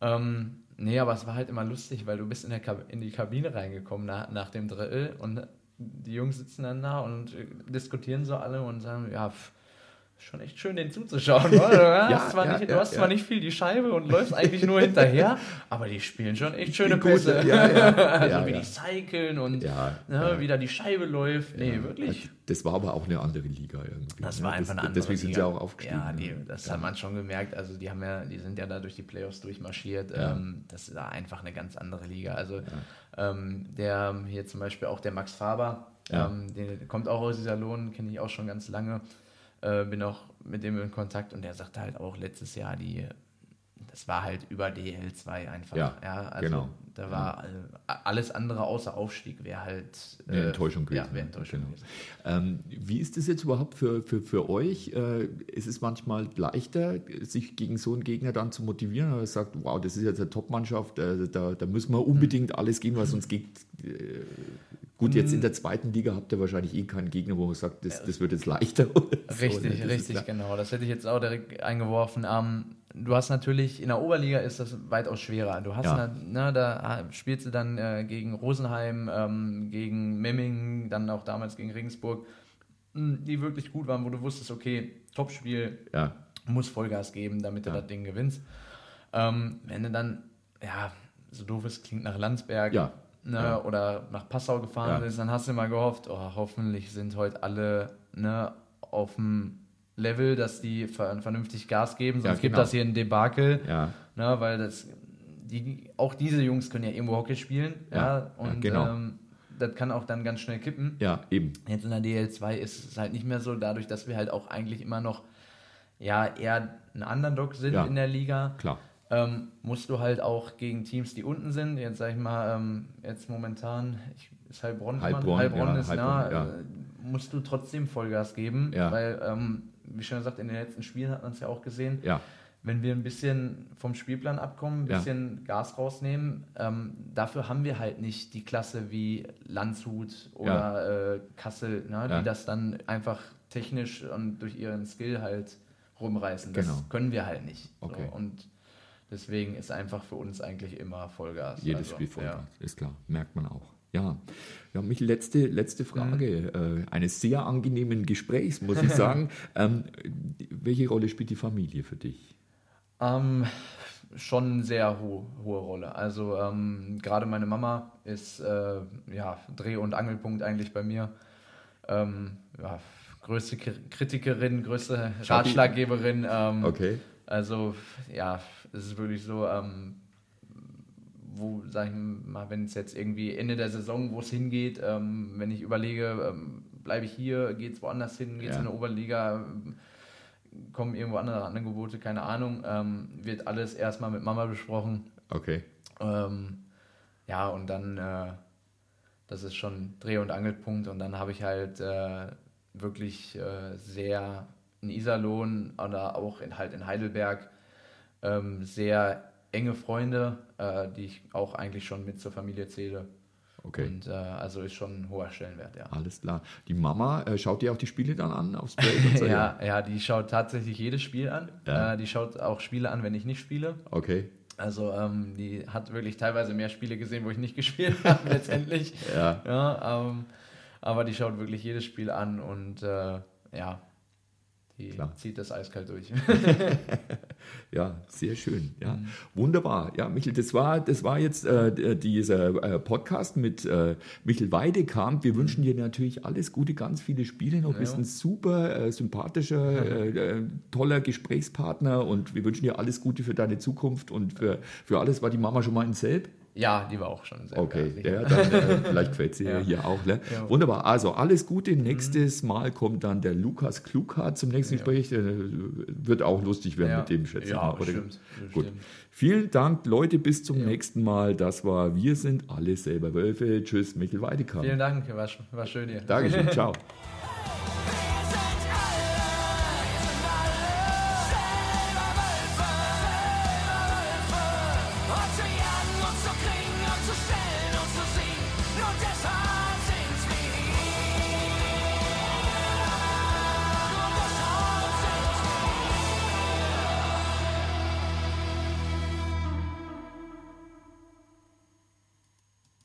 Ähm, nee, aber es war halt immer lustig, weil du bist in, der Kab in die Kabine reingekommen nach, nach dem Drill und die Jungs sitzen dann da und äh, diskutieren so alle und sagen, ja, pff, schon echt schön, den zuzuschauen. Oder? Du, hast, Ja, zwar ja, nicht, du ja, hast ja. zwar nicht viel die Scheibe und läufst eigentlich nur hinterher, aber die spielen schon echt schöne Pässe. ja, ja, also ja, wie ja. die cyclen und Ja, ne, ja. wie da die Scheibe läuft. Nee, wirklich. Das war aber auch eine andere Liga irgendwie. Das ne? war einfach das, eine andere Deswegen sind Liga. sie auch aufgestiegen. Ja, die, ne? das hat man schon gemerkt. Also die haben ja, die sind ja da durch die Playoffs durchmarschiert. Ja. Ähm, das ist da einfach eine ganz andere Liga. Also ähm, der hier zum Beispiel auch der Max Faber, Ja. ähm, der kommt auch aus dieser Lohn, kenne ich auch schon ganz lange. Äh, bin auch mit dem in Kontakt und der sagte halt auch letztes Jahr die das war halt über DL2 einfach. Ja, also genau. Da war äh, alles andere außer Aufstieg wäre halt Eine Enttäuschung Ja, gewesen, wäre ne? Enttäuschung Genau. gewesen. Ähm, wie ist das jetzt überhaupt für, für, für euch? Äh, ist es manchmal leichter, sich gegen so einen Gegner dann zu motivieren? Oder sagt, wow, das ist jetzt eine Top-Mannschaft, äh, da, da müssen wir unbedingt alles geben, weil sonst geht. Gut, jetzt in der zweiten Liga habt ihr wahrscheinlich eh keinen Gegner, wo man sagt, das, das wird jetzt leichter. oder so, ne? Richtig, richtig, genau. Das hätte ich jetzt auch direkt eingeworfen. Ähm, du hast natürlich, in der Oberliga ist das weitaus schwerer. Du hast, Ja. ne, da spielst du dann äh, gegen Rosenheim, ähm, gegen Memmingen, dann auch damals gegen Regensburg, mh, die wirklich gut waren, wo du wusstest, okay, Topspiel, Ja, muss Vollgas geben, damit du Ja. das Ding gewinnst. Ähm, wenn du dann, ja, so doof es klingt, nach Landsberg Ja. Ne, Ja. oder nach Passau gefahren Ja. bist, dann hast du immer gehofft, oh, hoffentlich sind heute alle ne, auf dem Level, dass die ver vernünftig Gas geben, sonst Ja, gibt genau. das hier ein Debakel. ja, Ne, weil das, die, auch diese Jungs können ja irgendwo Hockey spielen. Ja, und genau. ähm, das kann auch dann ganz schnell kippen. ja, eben. Jetzt in der DL2 ist es halt nicht mehr so, dadurch, dass wir halt auch eigentlich immer noch ja, eher ein Underdog sind in der Liga, Klar. Ähm, musst du halt auch gegen Teams, die unten sind, jetzt sag ich mal, ähm, jetzt momentan, ich, ist Heilbronn, Heilbronn, Heilbronn ja, ist Heilbronn, nah, ja. äh, musst du trotzdem Vollgas geben, Ja. weil, ähm, wie schon gesagt, in den letzten Spielen hat man es ja auch gesehen, wenn wir ein bisschen vom Spielplan abkommen, ein bisschen Gas rausnehmen, ähm, dafür haben wir halt nicht die Klasse wie Landshut oder äh, Kassel, ne, die das dann einfach technisch und durch ihren Skill halt rumreißen. Das Genau. können wir halt nicht. Okay. So, und deswegen ist einfach für uns eigentlich immer Vollgas. Jedes Also, Spiel Vollgas, ja. ist klar, merkt man auch. Ja, ja Michael, letzte, letzte Frage Mhm. äh, eines sehr angenehmen Gesprächs, muss ich sagen. ähm, welche Rolle spielt die Familie für dich? Ähm, schon eine sehr ho hohe Rolle. Also ähm, gerade meine Mama ist äh, ja, Dreh- und Angelpunkt eigentlich bei mir. Ähm, ja, größte Kritikerin, größte Ratschlaggeberin. Ähm, Okay. Also ja, es ist wirklich so, ähm, wo, sag ich mal, wenn es jetzt irgendwie Ende der Saison, wo es hingeht, ähm, wenn ich überlege, ähm, bleibe ich hier, geht es woanders hin, geht es Ja. in der Oberliga, kommen irgendwo andere Angebote, keine Ahnung, ähm, wird alles erstmal mit Mama besprochen. Okay. Ähm, ja, und dann, äh, das ist schon Dreh- und Angelpunkt. Und dann habe ich halt äh, wirklich äh, sehr in Iserlohn oder auch in, halt in Heidelberg ähm, sehr enge Freunde, äh, die ich auch eigentlich schon mit zur Familie zähle. Okay. Und äh, also ist schon ein hoher Stellenwert, ja. Alles klar. Die Mama, äh, schaut dir auch die Spiele dann an aufs Break? Und so? Ja, ja, die schaut tatsächlich jedes Spiel an. Ja. Äh, die schaut auch Spiele an, wenn ich nicht spiele. Okay. Also ähm, die hat wirklich teilweise mehr Spiele gesehen, wo ich nicht gespielt habe letztendlich. Ja. Ja, ähm, aber die schaut wirklich jedes Spiel an und äh, ja, die Klar. zieht das eiskalt durch. Ja, sehr schön. Ja, Mhm. wunderbar. Ja, Michel, das war, das war jetzt äh, dieser äh, Podcast mit äh, Michel Weidekamp. Wir wünschen dir natürlich alles Gute, ganz viele Spiele noch. Du bist Ja. ein super äh, sympathischer, äh, äh, toller Gesprächspartner und wir wünschen dir alles Gute für deine Zukunft und für, für alles. War die Mama schon mal in Selb? Ja, die war auch schon sehr Okay, ja, dann, äh, vielleicht gefällt sie Ja. hier auch. Ne? Ja. Wunderbar. Also alles Gute. Nächstes Mal kommt dann der Lukas Klughardt zum nächsten Ja. Gespräch. Äh, wird auch lustig werden mit dem, schätze ich Ja, mal. Oder? bestimmt, Gut. bestimmt. Vielen Dank, Leute. Bis zum nächsten Mal. Das war Wir sind alle selber Wölfe. Tschüss, Michel Weidekamp. Vielen Dank, war, war schön hier. Dankeschön. Ciao.